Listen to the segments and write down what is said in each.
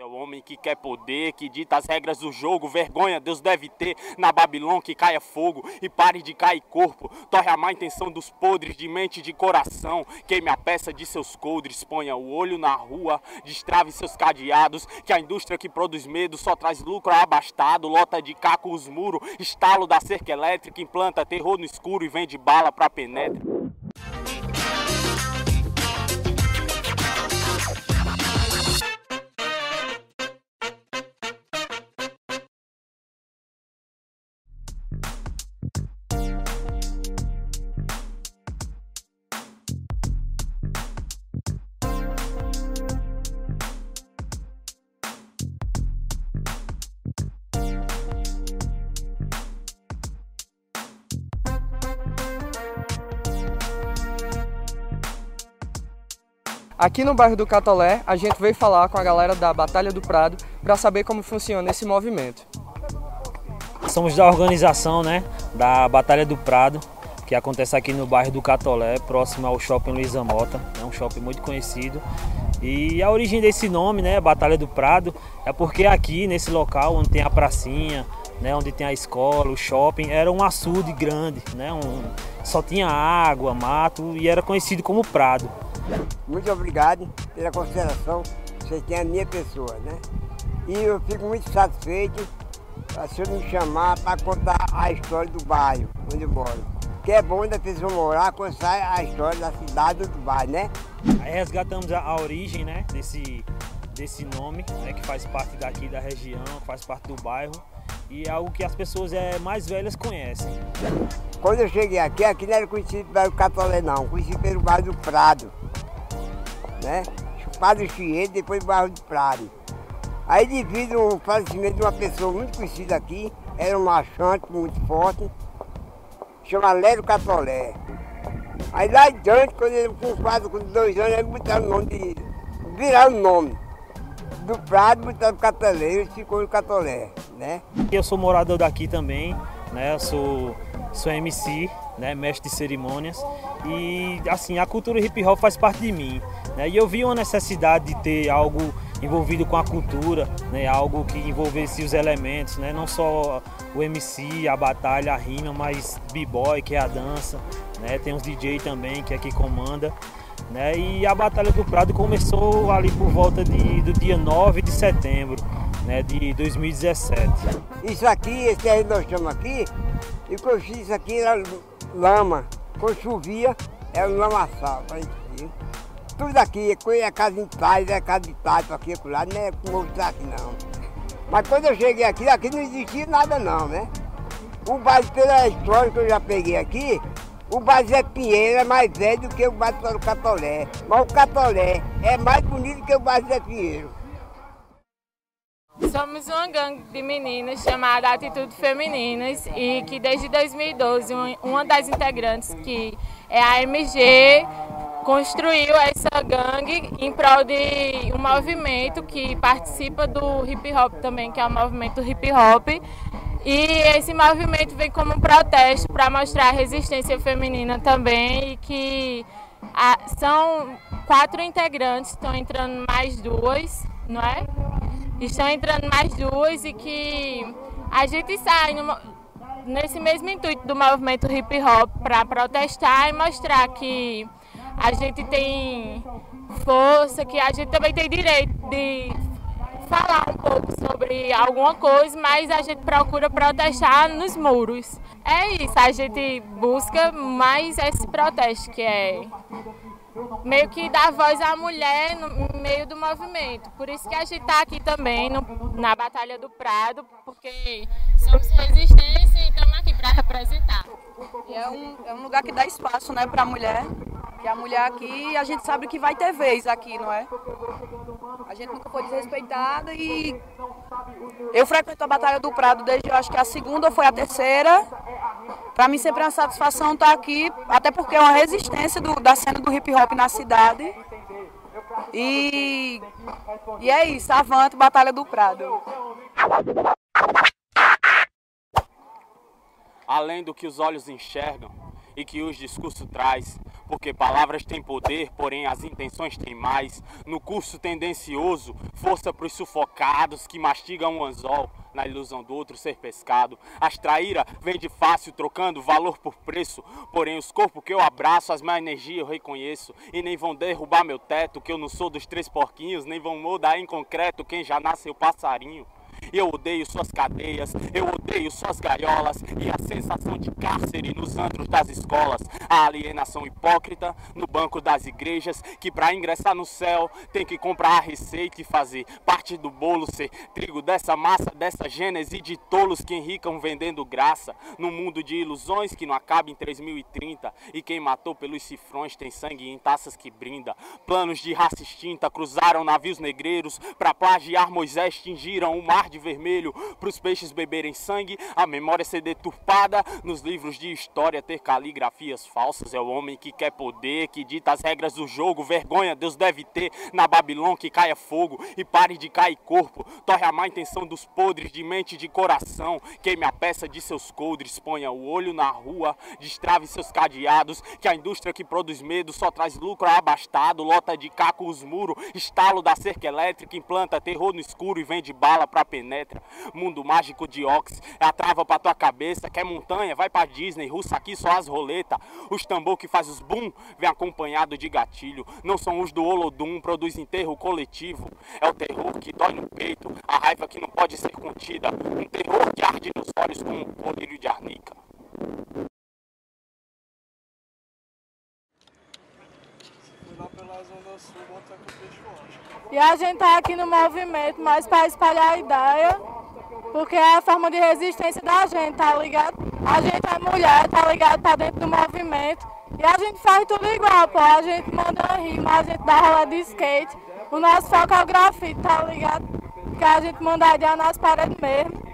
É o homem que quer poder, que dita as regras do jogo. Vergonha Deus deve ter na Babilônia que caia fogo e pare de cair corpo. Torre a má intenção dos podres de mente e de coração. Queime a peça de seus coldres, ponha o olho na rua, destrave seus cadeados. Que a indústria que produz medo só traz lucro abastado. Lota de caco os muros, estalo da cerca elétrica, implanta terror no escuro e vende bala pra penetra. Aqui no bairro do Catolé, a gente veio falar com a galera da Batalha do Prado para saber como funciona esse movimento. Somos da organização né, da Batalha do Prado, que acontece aqui no bairro do Catolé, próximo ao Shopping Luiza Mota. É um shopping muito conhecido. E a origem desse nome, né, Batalha do Prado, é porque aqui nesse local onde tem a pracinha, né, onde tem a escola, o shopping, era um açude grande, né, um, só tinha água, mato e era conhecido como Prado. Muito obrigado pela consideração que você tem a minha pessoa, né? E eu fico muito satisfeito para o senhor me chamar para contar a história do bairro onde eu moro. Que é bom da pessoa morar quando sai a história da cidade do bairro, né? Aí resgatamos a, a origem né, desse, desse nome, né, que faz parte daqui da região, faz parte do bairro e é algo que as pessoas é, mais velhas conhecem. Quando eu cheguei aqui, aqui não era conhecido pelo bairro Catolé não, conhecido pelo bairro do Prado né? Padre Chiedo, depois Barro de Prado. Aí devido ao falecimento de uma pessoa muito conhecida aqui, era um machante muito forte, chama Lério Catolé. Aí lá adiante, quando ele com quatro, com dois anos, ele botaram o nome de. viraram o nome. Do Prado botaram Catolé, e ficou o Catolé, né? Eu sou morador daqui também, né? Eu sou, sou MC, né? mestre de cerimônias. E assim, a cultura hip hop faz parte de mim. Né? E eu vi uma necessidade de ter algo envolvido com a cultura, né? algo que envolvesse os elementos, né? não só o MC, a batalha, a rima, mas b-boy, que é a dança, né? tem uns DJ também que é que comanda. Né? E a Batalha do Prado começou ali por volta de, do dia 9 de setembro né? de 2017. Isso aqui, esse aí nós estamos aqui, e o que eu fiz aqui era lama. Quando chovia, era um lamaçal, tudo aqui, é casa em trás, é casa de tato aqui, lá, não é como está aqui não. Mas quando eu cheguei aqui, aqui não existia nada não, né? O bairro, pela história que eu já peguei aqui, o bairro Zé Pinheiro é mais velho do que o bairro do Catolé. Mas o Catolé é mais bonito que o bairro Zé Pinheiro. Somos uma gangue de meninas chamada Atitude Femininas e que desde 2012 uma das integrantes, que é a MG, construiu essa gangue em prol de um movimento que participa do hip hop também, que é o movimento hip hop. E esse movimento vem como um protesto para mostrar a resistência feminina também e que a, são quatro integrantes, estão entrando mais duas, não é? Estão entrando mais duas e que a gente sai numa, nesse mesmo intuito do movimento hip hop para protestar e mostrar que a gente tem força, que a gente também tem direito de falar um pouco sobre alguma coisa, mas a gente procura protestar nos muros. É isso, a gente busca mais esse protesto, que é meio que dar voz à mulher no meio do movimento. Por isso que a gente está aqui também no, na Batalha do Prado, porque somos resistência e estamos aqui para representar. E é um, é um lugar que dá espaço né, para a mulher que a mulher aqui, a gente sabe que vai ter vez aqui, não é? A gente nunca foi desrespeitada e eu frequento a Batalha do Prado desde, eu acho que a segunda foi a terceira. Para mim sempre é uma satisfação estar aqui, até porque é uma resistência do, da cena do hip hop na cidade. E, e é isso, avante Batalha do Prado. Além do que os olhos enxergam, e que os discursos traz, porque palavras têm poder, porém as intenções têm mais. No curso tendencioso, força para os sufocados que mastigam o anzol na ilusão do outro ser pescado. As traíra vende fácil, trocando valor por preço. Porém, os corpos que eu abraço, as minhas energias eu reconheço. E nem vão derrubar meu teto, que eu não sou dos três porquinhos, nem vão mudar em concreto quem já nasceu passarinho. Eu odeio suas cadeias, eu odeio suas gaiolas e a sensação de cárcere nos antros das escolas, a alienação hipócrita no banco das igrejas, que para ingressar no céu tem que comprar a receita e fazer parte do bolo ser trigo dessa massa, dessa gênese de tolos que enricam vendendo graça, num mundo de ilusões que não acaba em 3030 e quem matou pelos cifrões tem sangue em taças que brinda. Planos de raça extinta cruzaram navios negreiros para plagiar Moisés, tingiram o mar de vermelho para os peixes beberem sangue, a memória ser deturpada, nos livros de história ter caligrafias falsas. É o homem que quer poder, que dita as regras do jogo. Vergonha Deus deve ter na Babilônia que caia fogo e pare de cair corpo. Torre a má intenção dos podres de mente e de coração. Queime a peça de seus coldres, ponha o olho na rua, destrave seus cadeados. Que a indústria que produz medo só traz lucro abastado, lota de caco os muros, estalo da cerca elétrica, implanta terror no escuro e vende bala pra penetra. Mundo mágico de Ox, é a trava pra tua cabeça. Quer montanha? Vai pra Disney, russa aqui só as roletas. Os tambor que faz os boom, vem acompanhado de gatilho. Não são os do Olodum, produz enterro coletivo. É o terror que dói no peito, a raiva que não pode ser contida. Um terror que arde nos olhos como um colírio de arnica. E a gente tá aqui no movimento mais para espalhar a ideia, porque é a forma de resistência da gente, tá ligado? A gente é mulher, tá ligado? Tá dentro do movimento. E a gente faz tudo igual, pô. A gente manda rima, a gente dá rola de skate. O nosso foco é o grafite, tá ligado? Que a gente manda ideia nas paredes mesmo.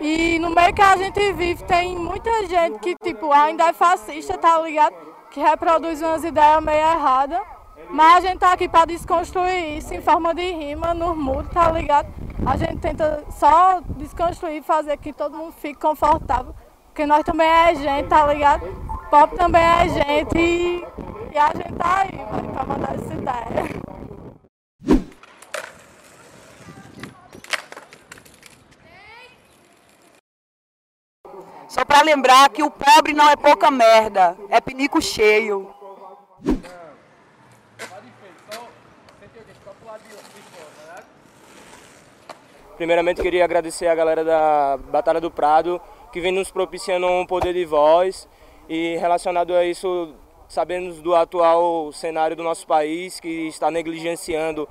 E no meio que a gente vive tem muita gente que, tipo, ainda é fascista, tá ligado? Que reproduz umas ideias meio erradas. Mas a gente tá aqui para desconstruir isso em forma de rima, no mudo, tá ligado? A gente tenta só desconstruir, fazer que todo mundo fique confortável. Porque nós também é gente, tá ligado? Pop também é gente e, e a gente tá aí, velho, pra mandar essa ideia. Só para lembrar que o pobre não é pouca merda, é pinico cheio. Primeiramente queria agradecer a galera da Batalha do Prado que vem nos propiciando um poder de voz e relacionado a isso sabemos do atual cenário do nosso país que está negligenciando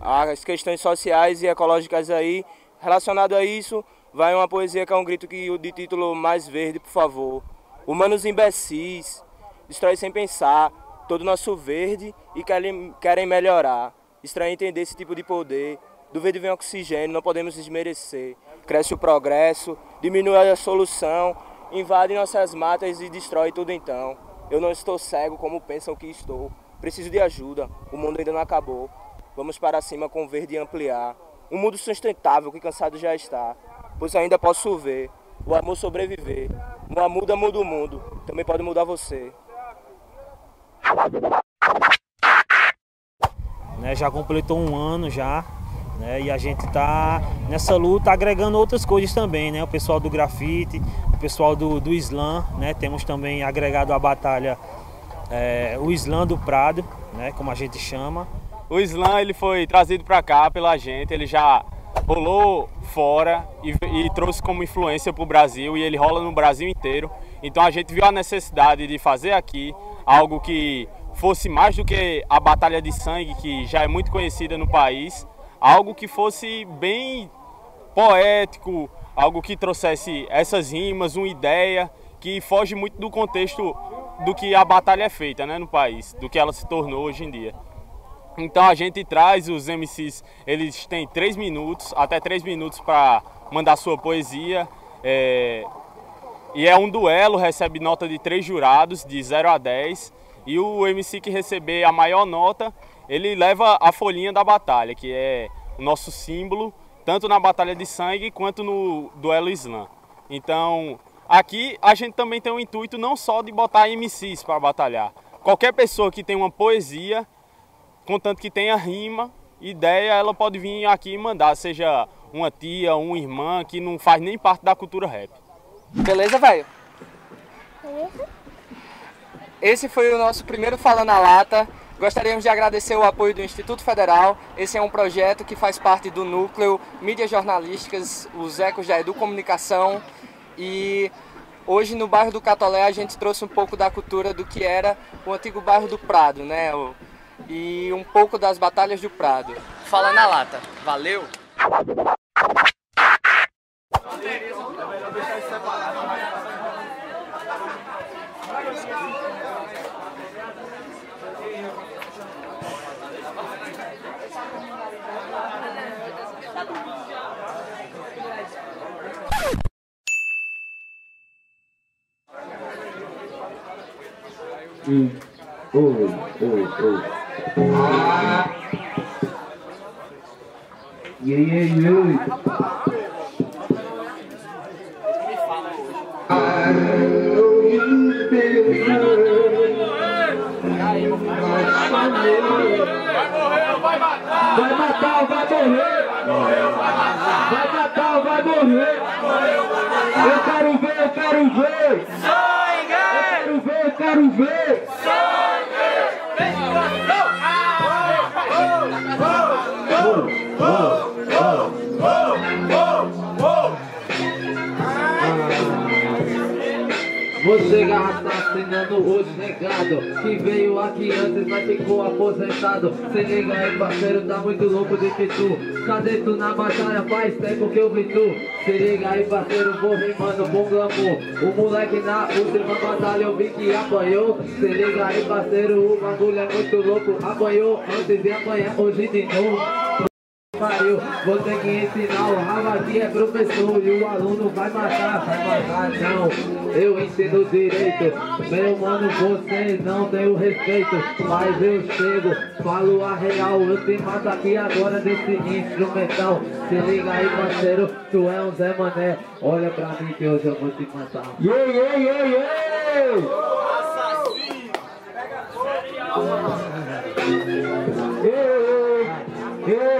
as questões sociais e ecológicas aí. Relacionado a isso, vai uma poesia que é um grito que de título mais verde, por favor. Humanos imbecis, destrói sem pensar todo nosso verde e querem, querem melhorar. Estranho entender esse tipo de poder. Do verde vem oxigênio, não podemos desmerecer. Cresce o progresso, diminui a solução, invade nossas matas e destrói tudo então. Eu não estou cego como pensam que estou. Preciso de ajuda, o mundo ainda não acabou. Vamos para cima com o verde ampliar. Um mundo sustentável que cansado já está. Pois ainda posso ver o amor sobreviver. Uma muda muda o mundo, também pode mudar você. Né, já completou um ano já, né, e a gente está nessa luta agregando outras coisas também, né? O pessoal do grafite, o pessoal do, do slam, né? Temos também agregado à batalha é, o slam do Prado, né? Como a gente chama. O slam ele foi trazido para cá pela gente, ele já rolou fora e, e trouxe como influência para o Brasil e ele rola no Brasil inteiro. Então a gente viu a necessidade de fazer aqui algo que fosse mais do que a batalha de sangue que já é muito conhecida no país, algo que fosse bem poético, algo que trouxesse essas rimas, uma ideia que foge muito do contexto do que a batalha é feita né, no país, do que ela se tornou hoje em dia. Então a gente traz os MCs, eles têm três minutos, até três minutos para mandar sua poesia. É, e é um duelo, recebe nota de três jurados, de 0 a 10. E o MC que receber a maior nota, ele leva a folhinha da batalha, que é o nosso símbolo, tanto na batalha de sangue quanto no duelo slam. Então Aqui a gente também tem o intuito não só de botar MCs para batalhar. Qualquer pessoa que tem uma poesia, contanto que tenha rima, ideia, ela pode vir aqui e mandar, seja uma tia, uma irmã que não faz nem parte da cultura rap. Beleza, velho? Esse foi o nosso primeiro Fala na Lata. Gostaríamos de agradecer o apoio do Instituto Federal. Esse é um projeto que faz parte do núcleo Mídias Jornalísticas, os Ecos da Educomunicação. E hoje no bairro do Catolé a gente trouxe um pouco da cultura do que era o antigo bairro do Prado, né? E um pouco das batalhas do Prado. Fala na Lata. Valeu! Hum. Oi, oi, oi. Ah. Yeah, yeah, yeah. I know you've been Vai matar ou vai morrer? Vai matar ou vai morrer? Eu quero ver, eu quero ver! Quero ver, eu quero ver! Você garrafa os negado Que veio aqui antes, mas ficou aposentado. Se liga aí parceiro, tá muito louco de que tu Cadê tu na batalha? Faz tempo que eu vi tu. Se liga aí parceiro, vou rimando com glamour. O moleque na última batalha eu vi que apanhou. Se liga aí parceiro, o bagulho é muito louco. Apanhou antes e apanhar hoje de novo Pariu, vou ter que ensinar o rabo aqui é professor e o aluno vai matar, vai matar não, eu ensino direito, meu mano você não tem o respeito, mas eu chego, falo a real, eu te mato aqui agora desse instrumental, se liga aí parceiro, tu é um Zé Mané, olha pra mim que hoje eu vou te matar. Yeah, yeah, yeah, yeah! Yeah, yeah,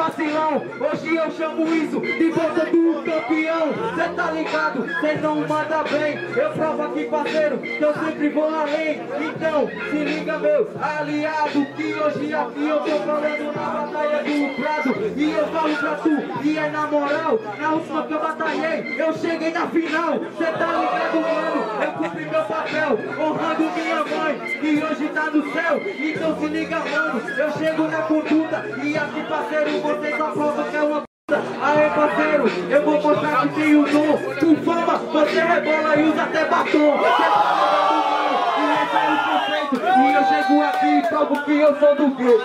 aposentado, mas é vacilão. Hoje eu chamo isso de volta do campeão. Cê tá ligado, cê não manda bem. Eu provo aqui, parceiro, que eu sempre vou além. Então, se liga, meu aliado, que hoje aqui eu tô falando na batalha do Prado. E eu falo pra tu, e é na moral, na última que eu batalhei, eu cheguei na final. Cê tá ligado, mano? Eu cumpri meu papel, honrando minha mãe, que hoje tá no céu. Então se liga, mano, eu chego na conduta. E aqui, parceiro, você só prova que é uma. Aê, parceiro, eu vou mostrar que tenho dom. Tu fama, você rebola e usa até batom. E é o conceito. E eu chego aqui e provo que eu sou do grupo.